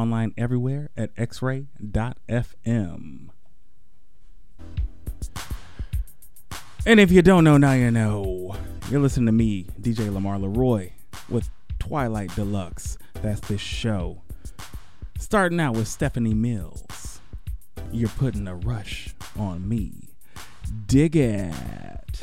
online everywhere at xray.fm. And if you don't know, now you know. You're listening to me, DJ Lamar Leroy, with Twilight Deluxe. That's this show. Starting out with Stephanie Mills. You're putting a rush on me. Dig it.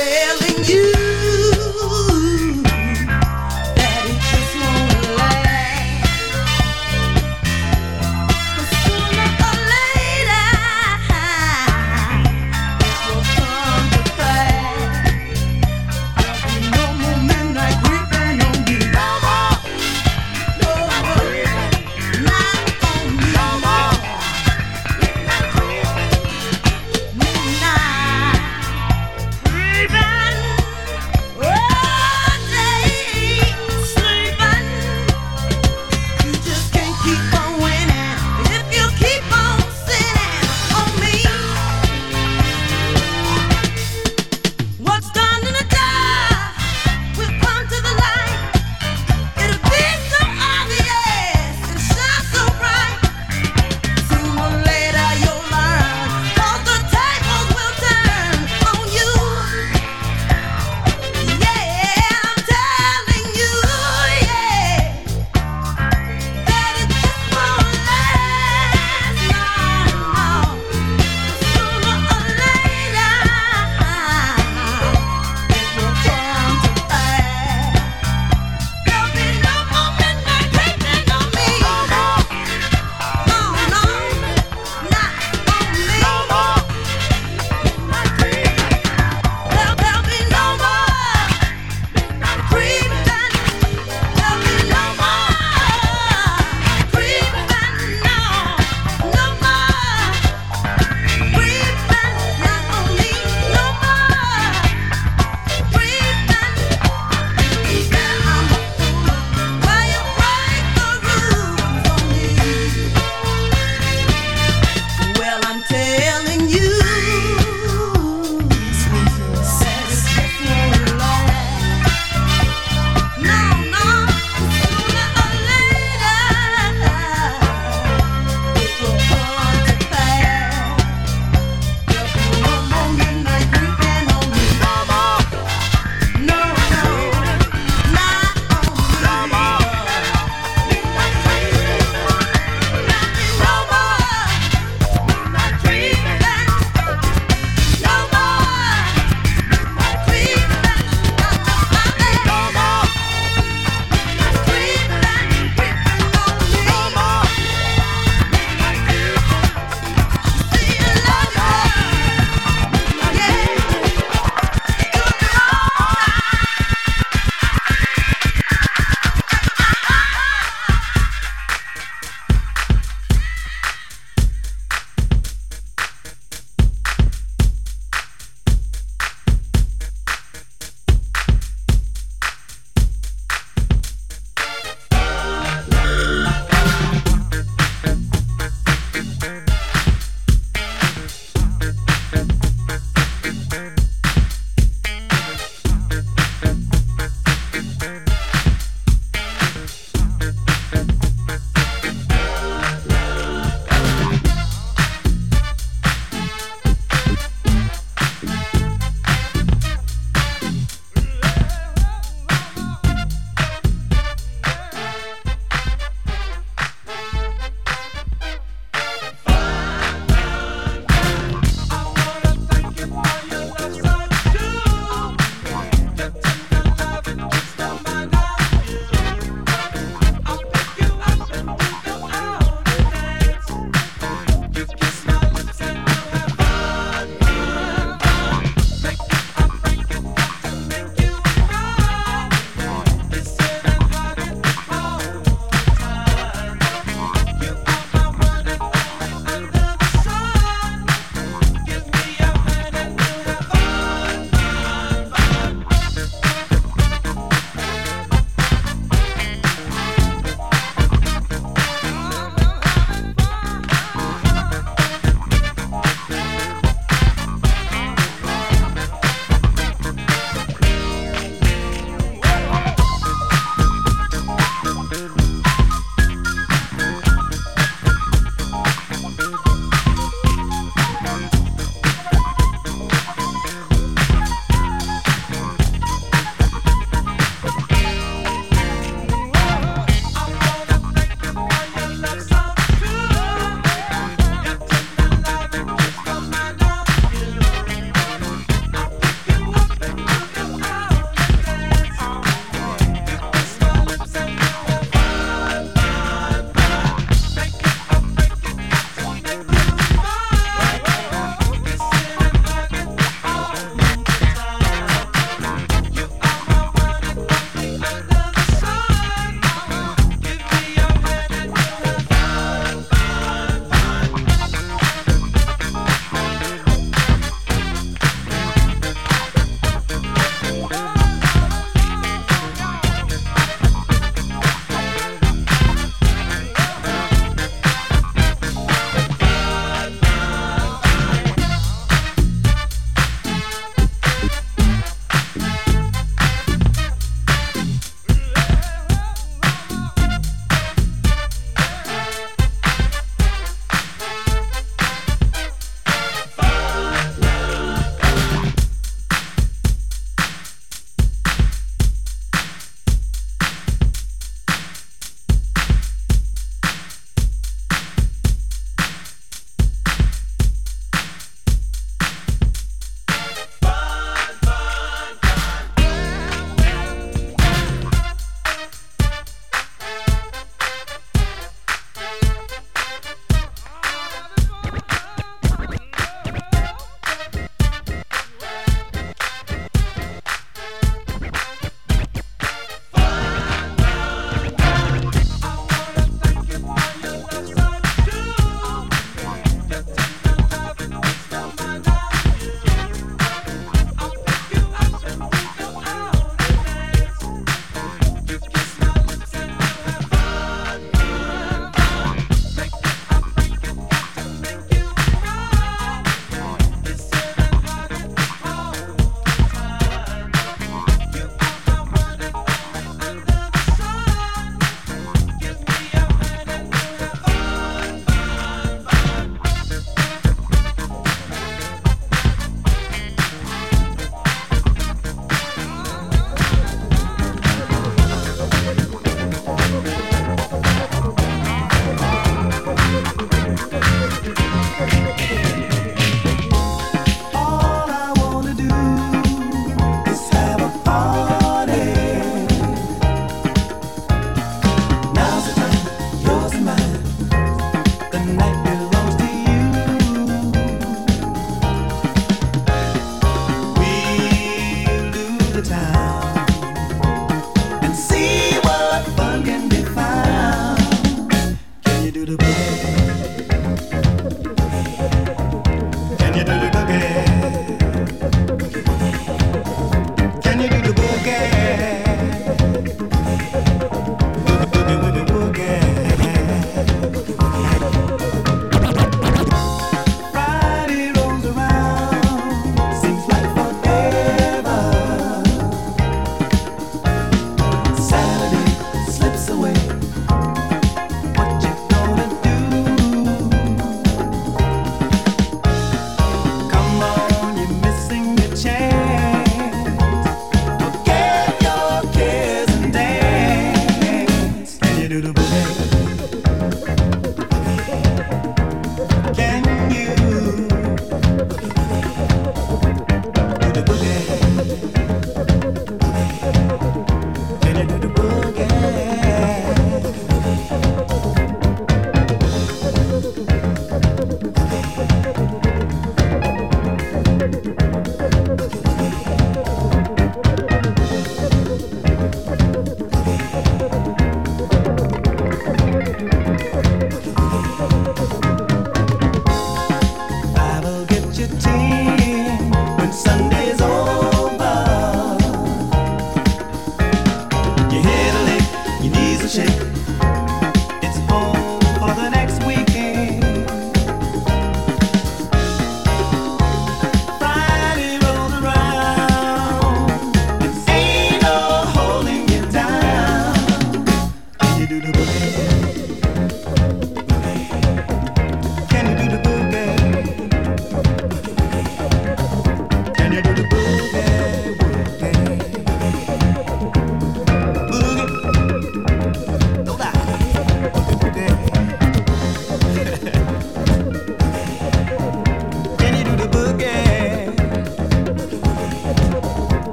telling you.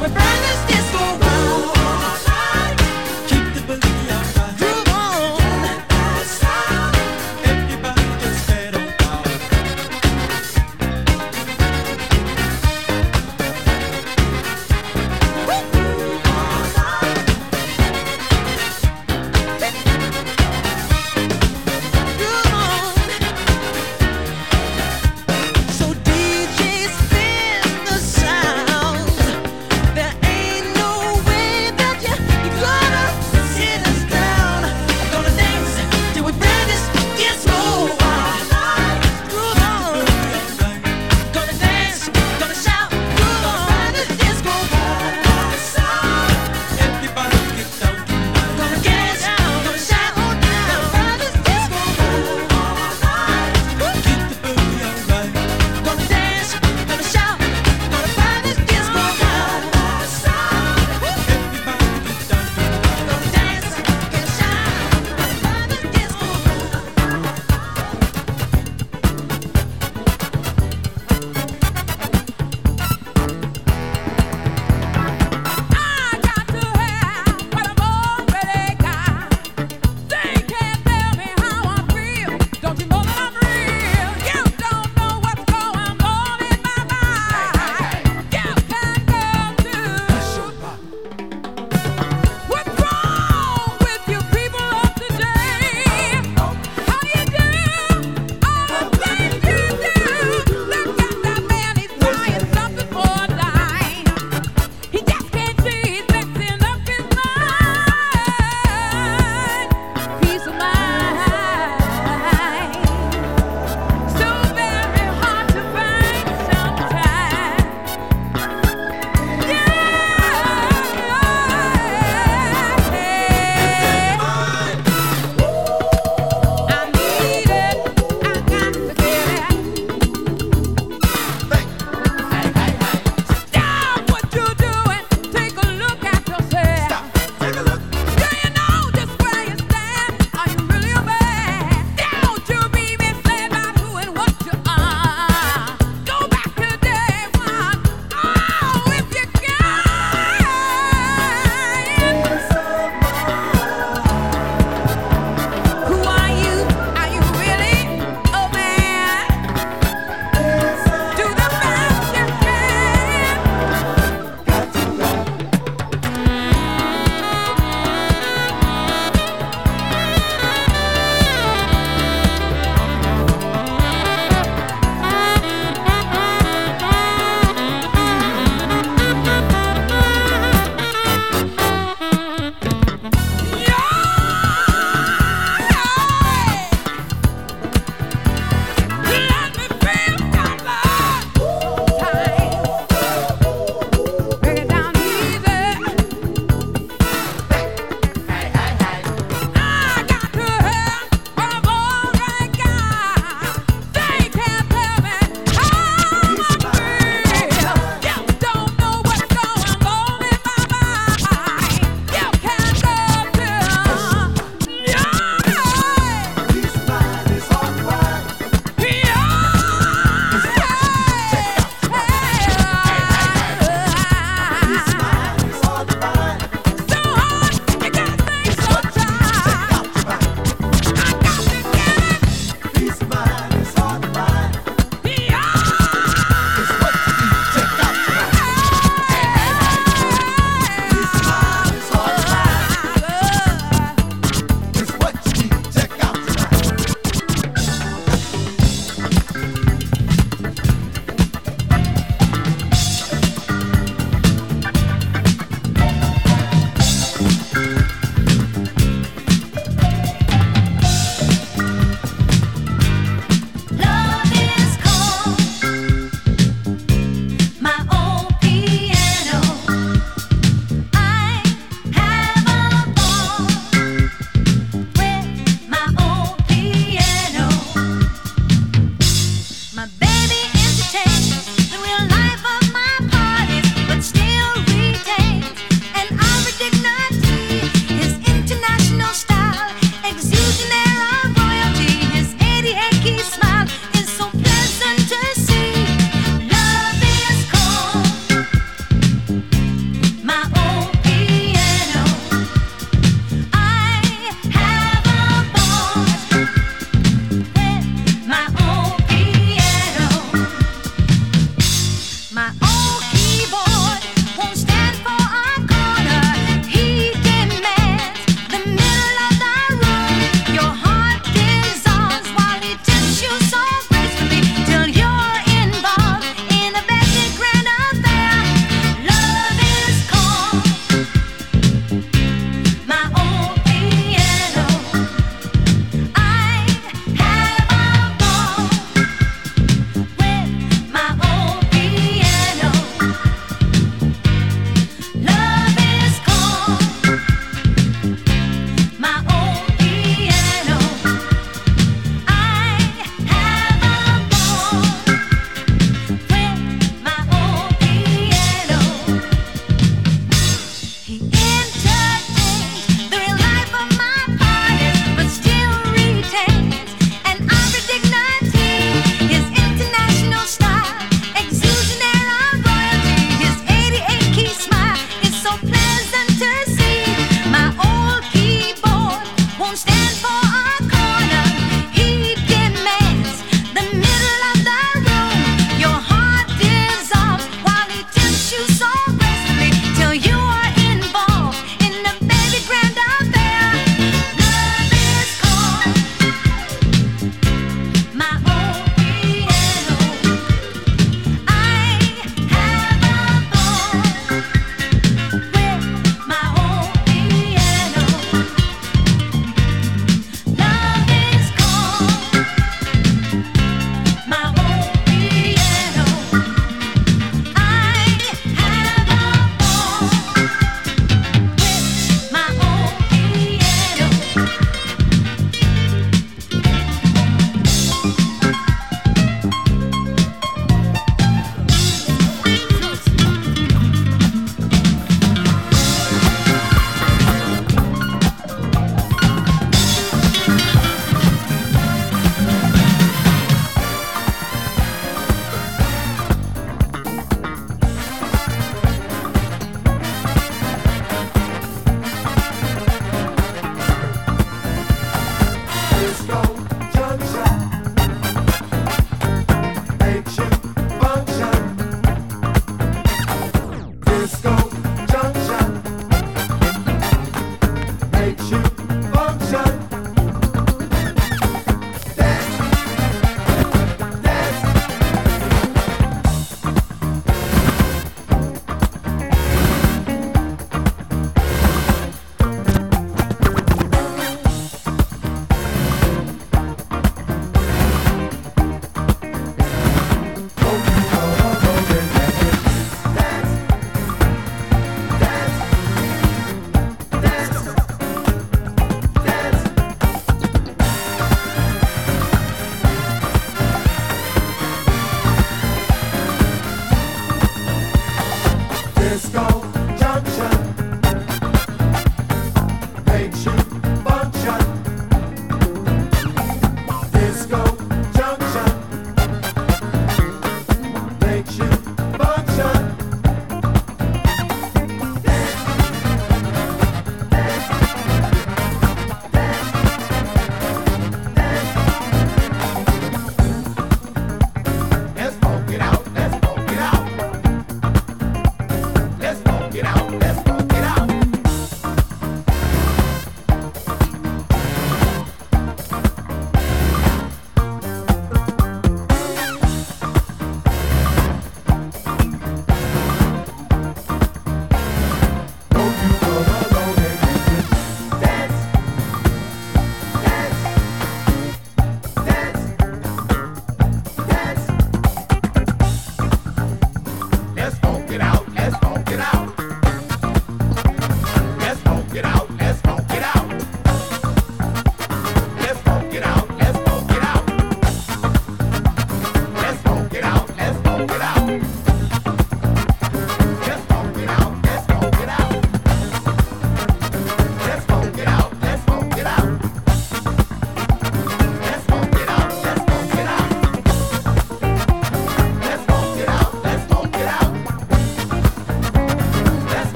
On. Everybody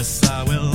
Yes, I will.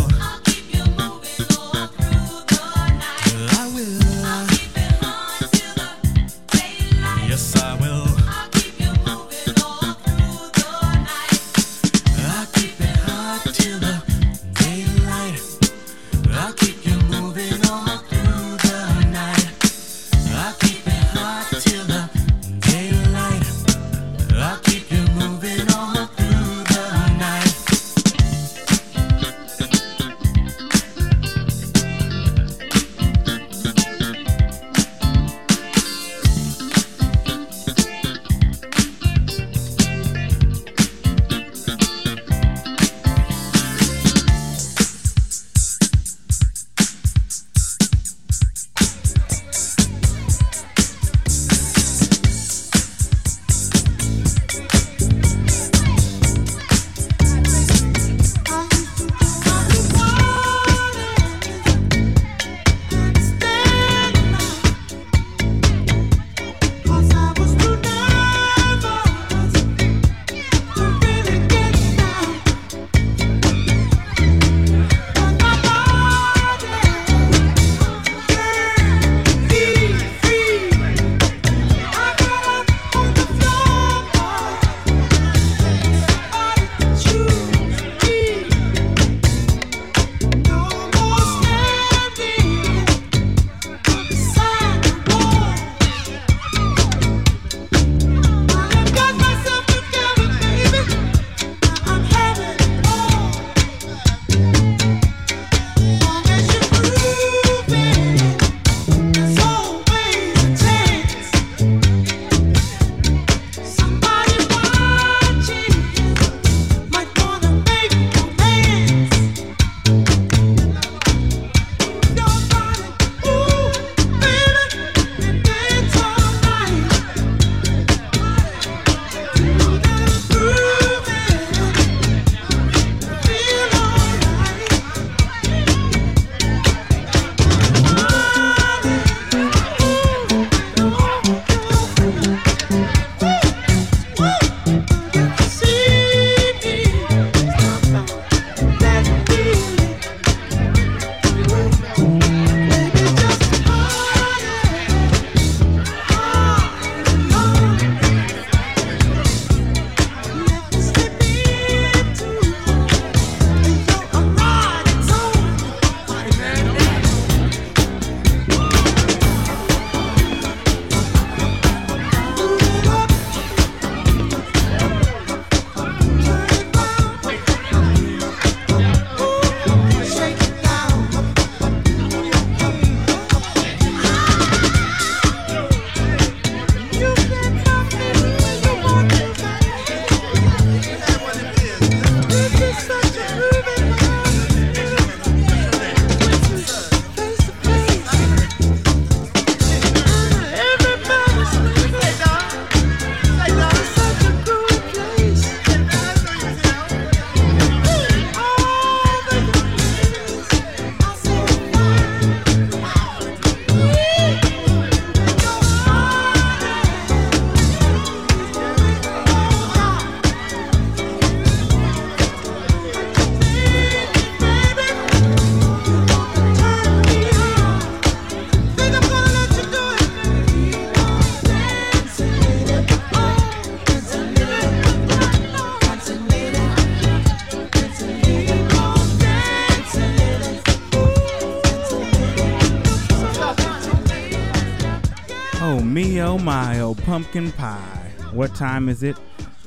Pumpkin pie. What time is it?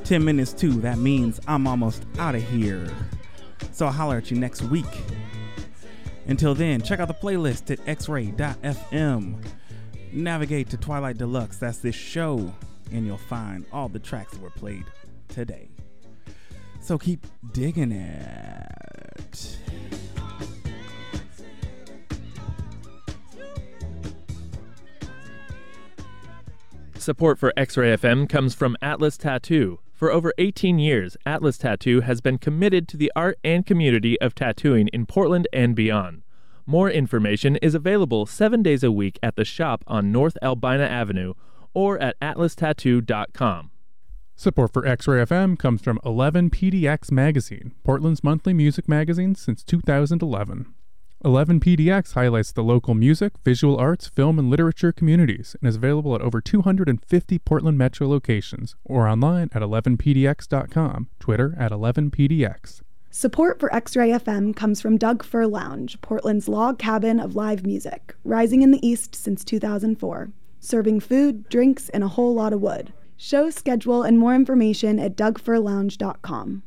10 minutes to. That means I'm almost out of here. So I'll holler at you next week. Until then, check out the playlist at xray.fm. Navigate to Twilight Deluxe, that's this show, and you'll find all the tracks that were played today. So keep digging it. Support for X Ray FM comes from Atlas Tattoo. For over 18 years, Atlas Tattoo has been committed to the art and community of tattooing in Portland and beyond. More information is available seven days a week at the shop on North Albina Avenue or at atlastattoo.com. Support for X-Ray FM comes from 11 PDX Magazine, Portland's monthly music magazine since 2011. 11 PDX highlights the local music, visual arts, film, and literature communities and is available at over 250 Portland metro locations or online at 11pdx.com, Twitter at 11pdx. Support for X-Ray FM comes from Doug Fir Lounge, Portland's log cabin of live music, rising in the east since 2004, serving food, drinks, and a whole lot of wood. Show schedule and more information at dougfirlounge.com.